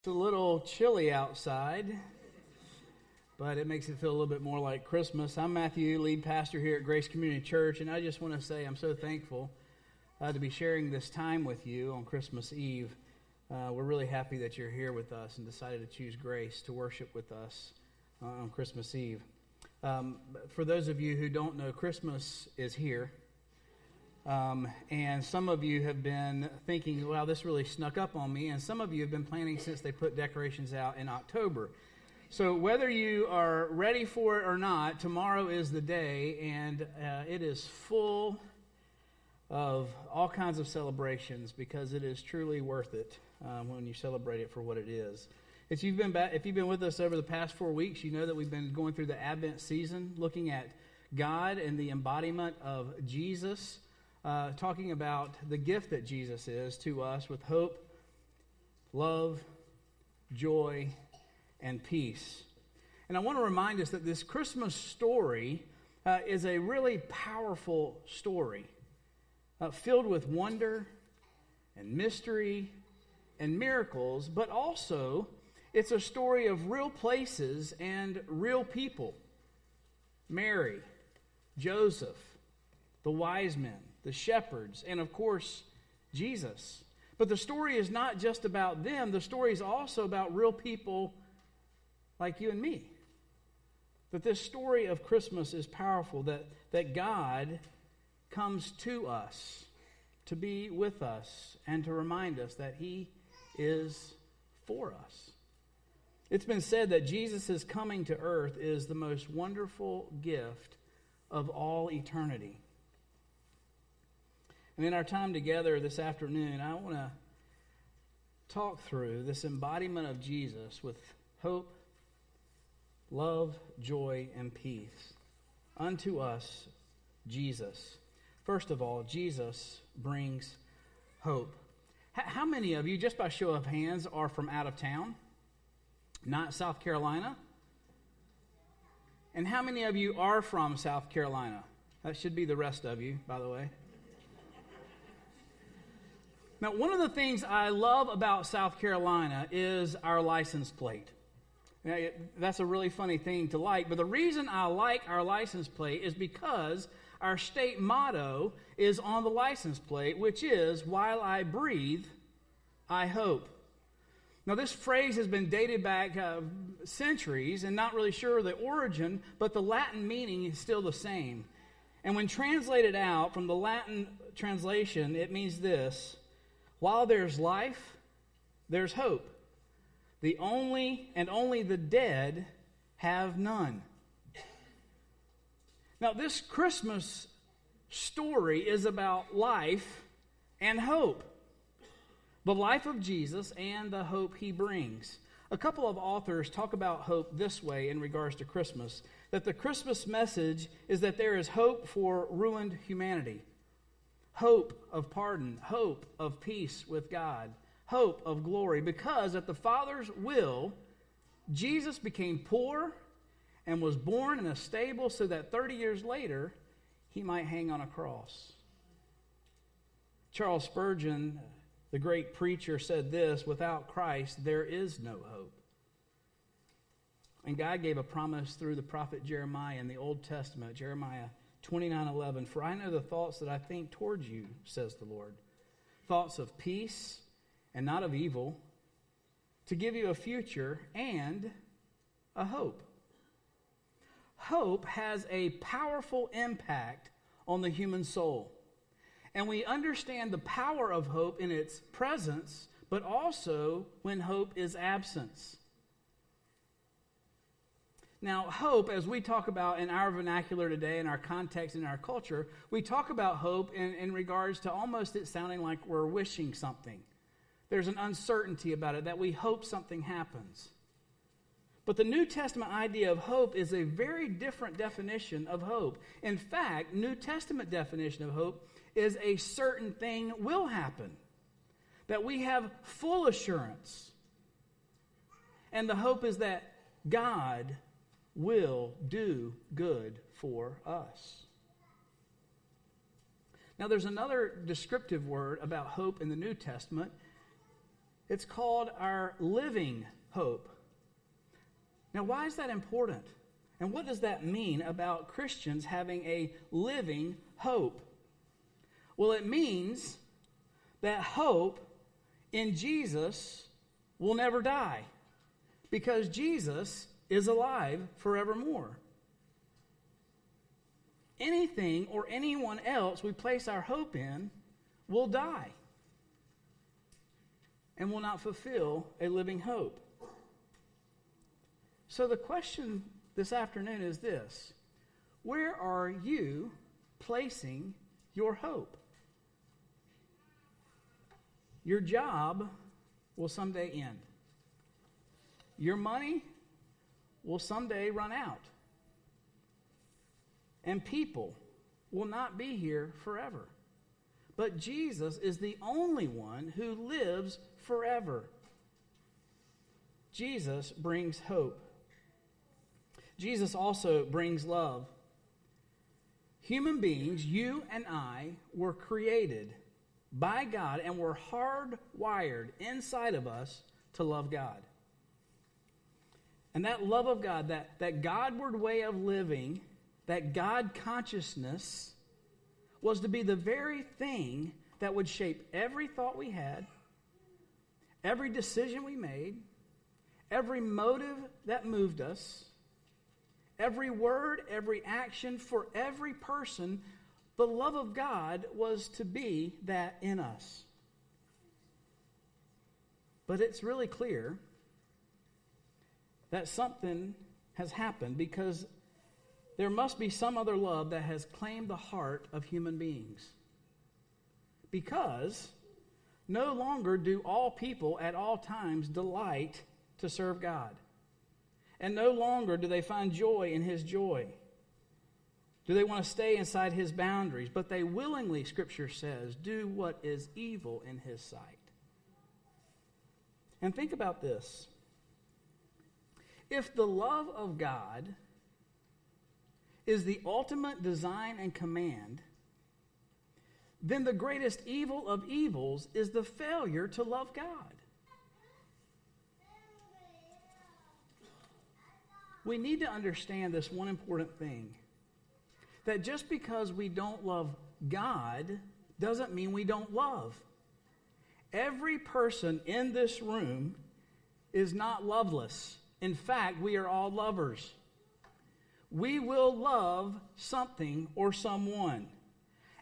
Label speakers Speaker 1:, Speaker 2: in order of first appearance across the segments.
Speaker 1: It's a little chilly outside, but it makes it feel a little bit more like Christmas. I'm Matthew, lead pastor here at Grace Community Church, and I just want to say I'm so thankful uh, to be sharing this time with you on Christmas Eve. Uh, we're really happy that you're here with us and decided to choose Grace to worship with us uh, on Christmas Eve. Um, for those of you who don't know, Christmas is here. Um, and some of you have been thinking, wow, this really snuck up on me. And some of you have been planning since they put decorations out in October. So, whether you are ready for it or not, tomorrow is the day, and uh, it is full of all kinds of celebrations because it is truly worth it um, when you celebrate it for what it is. If you've, been back, if you've been with us over the past four weeks, you know that we've been going through the Advent season, looking at God and the embodiment of Jesus uh, talking about the gift that Jesus is to us with hope, love, joy, and peace. And I want to remind us that this Christmas story uh, is a really powerful story uh, filled with wonder and mystery and miracles, but also it's a story of real places and real people Mary, Joseph, the wise men, the shepherds, and of course, Jesus. But the story is not just about them, the story is also about real people like you and me. That this story of Christmas is powerful, that, that God comes to us to be with us and to remind us that He is for us. It's been said that Jesus' coming to earth is the most wonderful gift of all eternity. And in our time together this afternoon, I want to talk through this embodiment of Jesus with hope, love, joy, and peace. Unto us, Jesus. First of all, Jesus brings hope. How many of you, just by show of hands, are from out of town? Not South Carolina? And how many of you are from South Carolina? That should be the rest of you, by the way. Now, one of the things I love about South Carolina is our license plate. Now, that's a really funny thing to like, but the reason I like our license plate is because our state motto is on the license plate, which is, While I breathe, I hope. Now, this phrase has been dated back uh, centuries and not really sure of the origin, but the Latin meaning is still the same. And when translated out from the Latin translation, it means this while there's life, there's hope. The only and only the dead have none. Now, this Christmas story is about life and hope the life of Jesus and the hope he brings. A couple of authors talk about hope this way in regards to Christmas that the Christmas message is that there is hope for ruined humanity hope of pardon, hope of peace with God, hope of glory, because at the Father's will, Jesus became poor and was born in a stable so that 30 years later he might hang on a cross. Charles Spurgeon, the great preacher, said this without Christ, there is no hope. And God gave a promise through the prophet Jeremiah in the Old Testament, Jeremiah 29 11. For I know the thoughts that I think towards you, says the Lord. Thoughts of peace and not of evil, to give you a future and a hope. Hope has a powerful impact on the human soul. And we understand the power of hope in its presence, but also when hope is absence. Now, hope, as we talk about in our vernacular today, in our context, in our culture, we talk about hope in, in regards to almost it sounding like we're wishing something. There's an uncertainty about it that we hope something happens. But the New Testament idea of hope is a very different definition of hope. In fact, New Testament definition of hope is a certain thing will happen. That we have full assurance. And the hope is that God will do good for us. Now, there's another descriptive word about hope in the New Testament, It's called our living hope. Now, why is that important? And what does that mean about Christians having a living hope? Well, it means that hope in Jesus will never die because Jesus is alive forevermore. Anything or anyone else we place our hope in will die and will not fulfill a living hope. So the question this afternoon is this Where are you placing your hope? Your job will someday end. Your money will someday run out. And people will not be here forever. But Jesus is the only one who lives forever. Jesus brings hope. Jesus also brings love. Human beings, you and I, were created by God and were hardwired inside of us to love God. And that love of God, that, that Godward way of living, that God consciousness, was to be the very thing that would shape every thought we had, every decision we made, every motive that moved us, every word, every action for every person. The love of God was to be that in us. But it's really clear that something has happened because there must be some other love that has claimed the heart of human beings. Because no longer do all people at all times delight to serve God. And no longer do they find joy in His joy. Do they want to stay inside His boundaries? But they willingly, Scripture says, do what is evil in His sight. And think about this if the love of God is the ultimate design and command, then the greatest evil of evils is the failure to love God. We need to understand this one important thing that just because we don't love God doesn't mean we don't love. Every person in this room is not loveless. In fact, we are all lovers. We will love something or someone.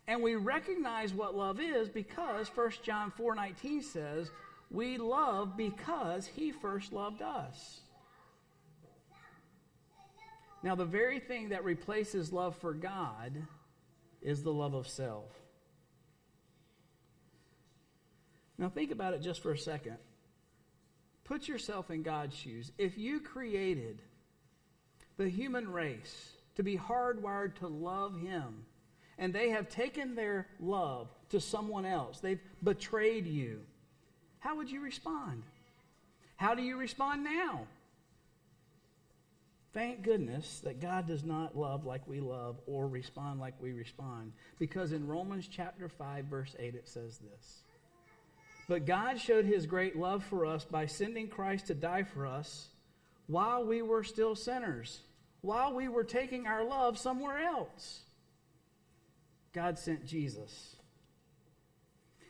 Speaker 1: And we recognize what love is because 1 John 4:19 says, "We love because he first loved us." Now, the very thing that replaces love for God is the love of self. Now, think about it just for a second. Put yourself in God's shoes. If you created the human race to be hardwired to love Him, and they have taken their love to someone else, they've betrayed you, how would you respond? How do you respond now? Thank goodness that God does not love like we love or respond like we respond. Because in Romans chapter 5, verse 8, it says this but God showed his great love for us by sending Christ to die for us while we were still sinners, while we were taking our love somewhere else. God sent Jesus.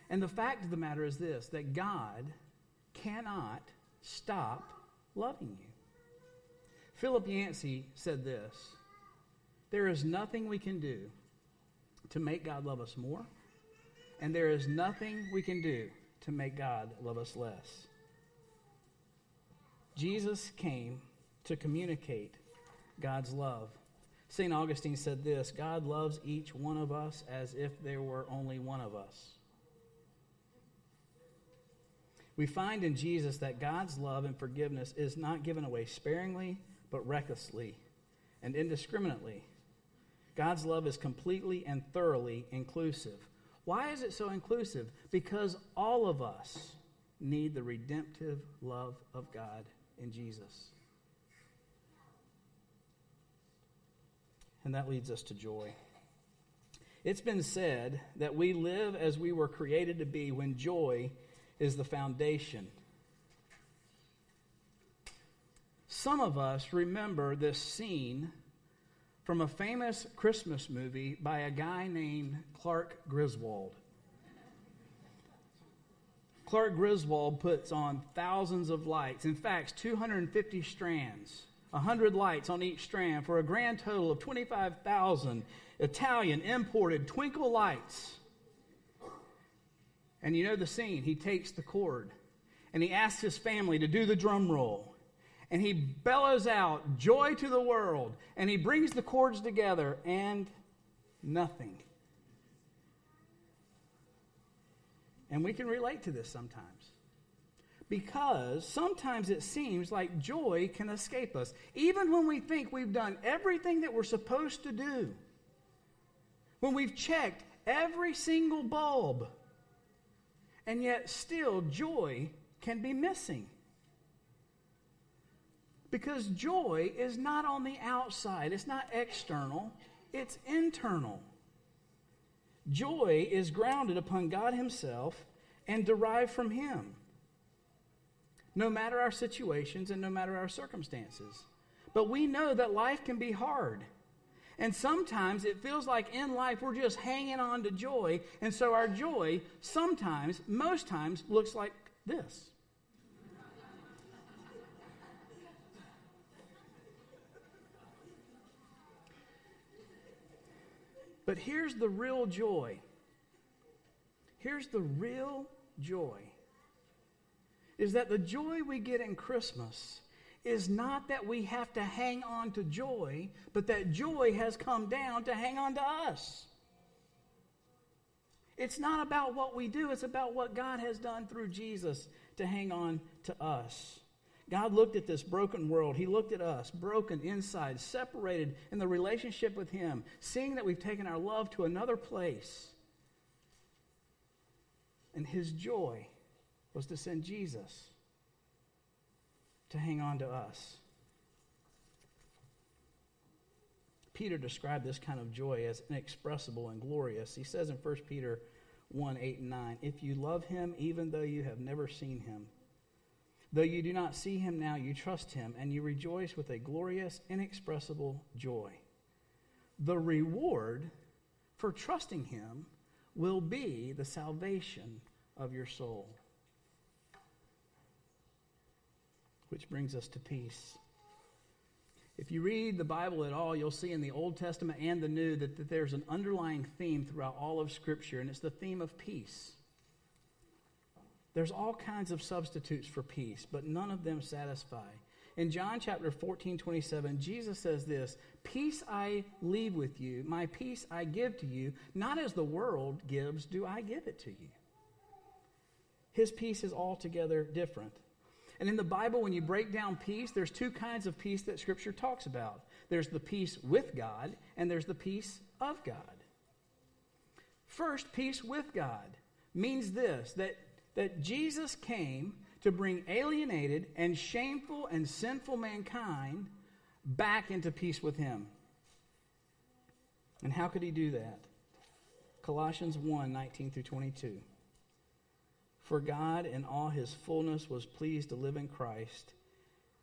Speaker 1: And the fact of the matter is this that God cannot stop loving you. Philip Yancey said this There is nothing we can do to make God love us more, and there is nothing we can do to make God love us less. Jesus came to communicate God's love. St. Augustine said this God loves each one of us as if there were only one of us. We find in Jesus that God's love and forgiveness is not given away sparingly, but recklessly and indiscriminately. God's love is completely and thoroughly inclusive. Why is it so inclusive? Because all of us need the redemptive love of God in Jesus. And that leads us to joy. It's been said that we live as we were created to be when joy is the foundation. Some of us remember this scene from a famous Christmas movie by a guy named Clark Griswold. Clark Griswold puts on thousands of lights, in fact, 250 strands, 100 lights on each strand for a grand total of 25,000 Italian imported twinkle lights. And you know the scene. He takes the cord and he asks his family to do the drum roll. And he bellows out, Joy to the world. And he brings the chords together and nothing. And we can relate to this sometimes. Because sometimes it seems like joy can escape us, even when we think we've done everything that we're supposed to do. When we've checked every single bulb, and yet still joy can be missing. Because joy is not on the outside, it's not external, it's internal. Joy is grounded upon God Himself and derived from Him, no matter our situations and no matter our circumstances. But we know that life can be hard. And sometimes it feels like in life we're just hanging on to joy. And so our joy sometimes, most times, looks like this. But here's the real joy. Here's the real joy. Is that the joy we get in Christmas is not that we have to hang on to joy, but that joy has come down to hang on to us. It's not about what we do, it's about what God has done through Jesus to hang on to us. God looked at this broken world. He looked at us, broken inside, separated in the relationship with Him, seeing that we've taken our love to another place. And His joy was to send Jesus to hang on to us. Peter described this kind of joy as inexpressible and glorious. He says in 1 Peter 1 8 and 9, If you love him, even though you have never seen him, Though you do not see him now, you trust him, and you rejoice with a glorious, inexpressible joy. The reward for trusting him will be the salvation of your soul. Which brings us to peace. If you read the Bible at all, you'll see in the Old Testament and the New that, that there's an underlying theme throughout all of Scripture, and it's the theme of peace. There's all kinds of substitutes for peace, but none of them satisfy. In John chapter 14, 27, Jesus says this Peace I leave with you, my peace I give to you. Not as the world gives, do I give it to you. His peace is altogether different. And in the Bible, when you break down peace, there's two kinds of peace that Scripture talks about there's the peace with God, and there's the peace of God. First, peace with God means this that that Jesus came to bring alienated and shameful and sinful mankind back into peace with him. And how could he do that? Colossians 1 19 through 22. For God in all his fullness was pleased to live in Christ,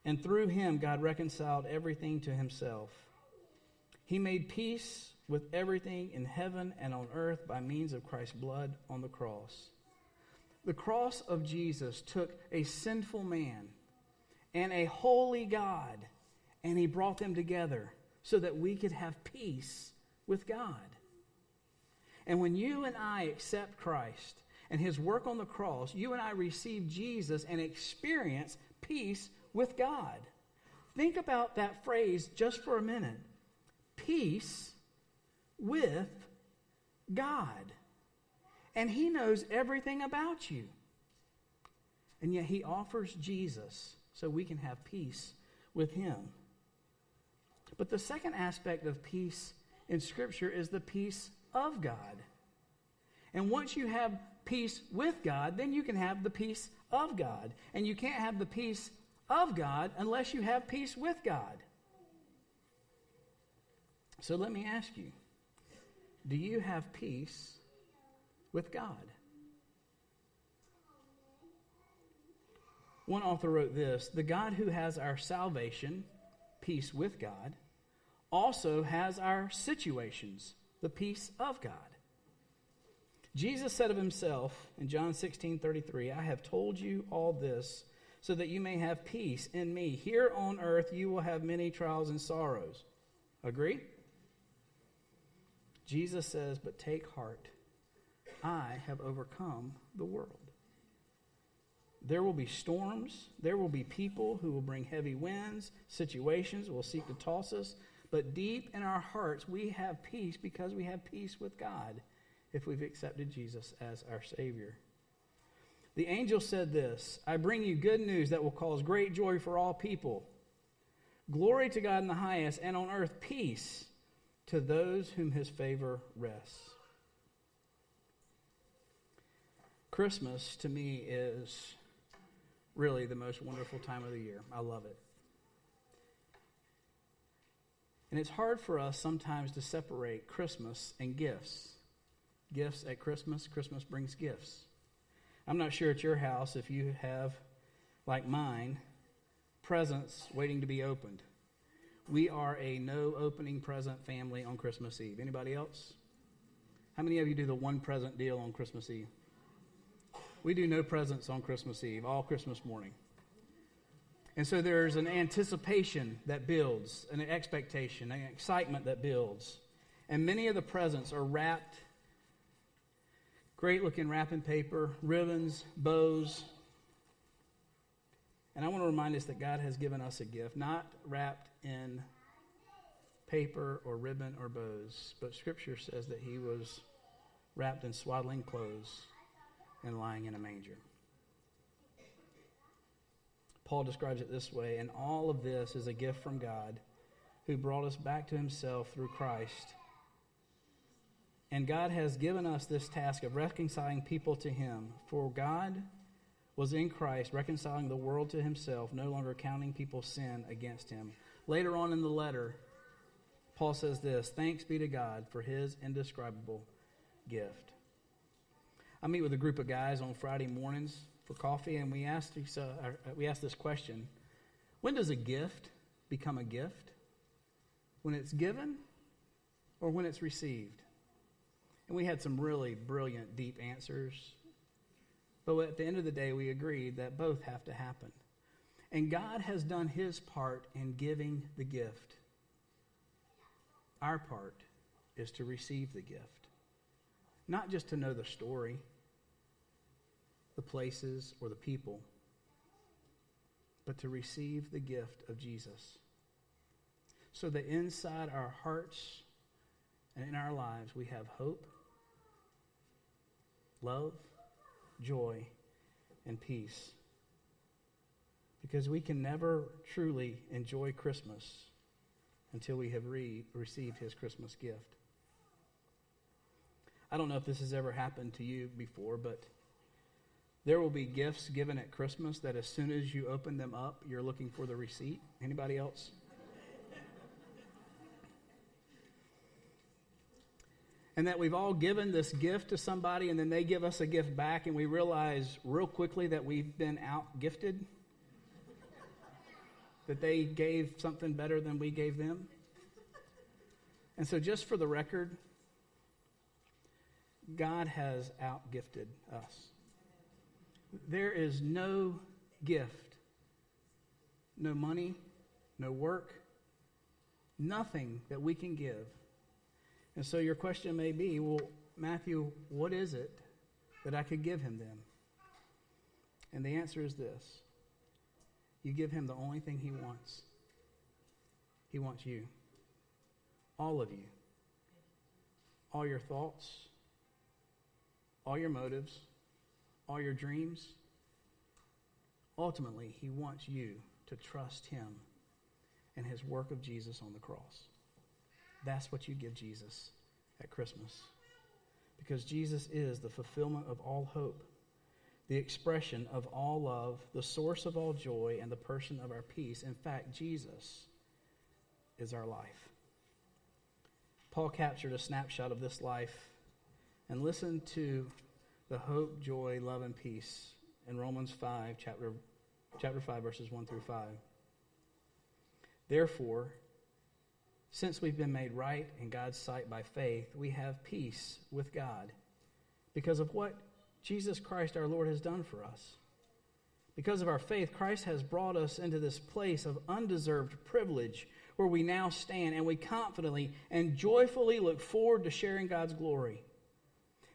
Speaker 1: and through him God reconciled everything to himself. He made peace with everything in heaven and on earth by means of Christ's blood on the cross. The cross of Jesus took a sinful man and a holy God, and he brought them together so that we could have peace with God. And when you and I accept Christ and his work on the cross, you and I receive Jesus and experience peace with God. Think about that phrase just for a minute peace with God and He knows everything about you. And yet He offers Jesus so we can have peace with Him. But the second aspect of peace in Scripture is the peace of God. And once you have peace with God, then you can have the peace of God. And you can't have the peace of God unless you have peace with God. So let me ask you do you have peace with God. One author wrote this The God who has our salvation, peace with God, also has our situations, the peace of God. Jesus said of himself in John 16 33, I have told you all this so that you may have peace in me. Here on earth you will have many trials and sorrows. Agree? Jesus says, But take heart, I have overcome the world. There will be storms. There will be people who will bring heavy winds. Situations will seek to toss us. But deep in our hearts, we have peace because we have peace with God if we've accepted Jesus as our Savior. The angel said this I bring you good news that will cause great joy for all people. Glory to God in the highest, and on earth peace to those whom his favor rests. Christmas to me is really the most wonderful time of the year. I love it. And it's hard for us sometimes to separate Christmas and gifts. Gifts at Christmas, Christmas brings gifts. I'm not sure at your house if you have, like mine, presents waiting to be opened. We are a no opening present family on Christmas Eve. Anybody else? How many of you do the one present deal on Christmas Eve? We do no presents on Christmas Eve, all Christmas morning. And so there's an anticipation that builds, an expectation, an excitement that builds. And many of the presents are wrapped, great looking wrapping paper, ribbons, bows. And I want to remind us that God has given us a gift, not wrapped in paper or ribbon or bows, but Scripture says that He was wrapped in swaddling clothes and lying in a manger. Paul describes it this way and all of this is a gift from God who brought us back to himself through Christ. And God has given us this task of reconciling people to him. For God was in Christ, reconciling the world to himself, no longer counting people's sin against him. Later on in the letter, Paul says this Thanks be to God for his indescribable gift. I meet with a group of guys on Friday mornings for coffee, and we asked, uh, we asked this question When does a gift become a gift? When it's given or when it's received? And we had some really brilliant, deep answers. But at the end of the day, we agreed that both have to happen. And God has done his part in giving the gift. Our part is to receive the gift not just to know the story, the places, or the people, but to receive the gift of Jesus. So that inside our hearts and in our lives we have hope, love, joy, and peace. Because we can never truly enjoy Christmas until we have re- received his Christmas gift. I don't know if this has ever happened to you before, but there will be gifts given at Christmas that as soon as you open them up, you're looking for the receipt. Anybody else? and that we've all given this gift to somebody and then they give us a gift back and we realize real quickly that we've been out gifted that they gave something better than we gave them and so just for the record God has outgifted us. There is no gift, no money, no work, nothing that we can give. And so your question may be well, Matthew, what is it that I could give him then? And the answer is this you give him the only thing he wants. He wants you, all of you, all your thoughts all your motives, all your dreams. Ultimately, He wants you to trust Him and His work of Jesus on the cross. That's what you give Jesus at Christmas. Because Jesus is the fulfillment of all hope, the expression of all love, the source of all joy, and the person of our peace. In fact, Jesus is our life. Paul captured a snapshot of this life and listen to the hope, joy, love, and peace in Romans 5, chapter chapter 5, verses 1 through 5. Therefore, since we've been made right in God's sight by faith, we have peace with God because of what Jesus Christ our Lord has done for us. Because of our faith, Christ has brought us into this place of undeserved privilege where we now stand and we confidently and joyfully look forward to sharing God's glory.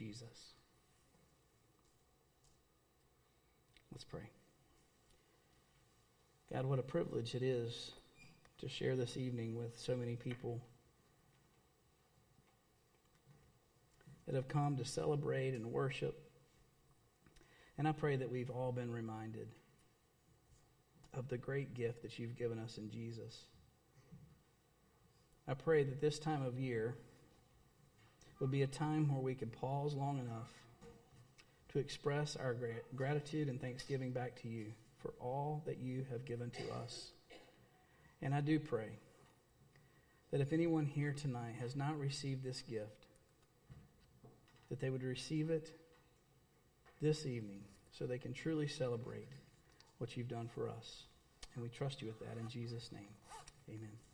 Speaker 1: Jesus. Let's pray. God, what a privilege it is to share this evening with so many people that have come to celebrate and worship and I pray that we've all been reminded of the great gift that you've given us in Jesus. I pray that this time of year would be a time where we could pause long enough to express our gratitude and thanksgiving back to you for all that you have given to us. And I do pray that if anyone here tonight has not received this gift, that they would receive it this evening so they can truly celebrate what you've done for us. And we trust you with that in Jesus' name. Amen.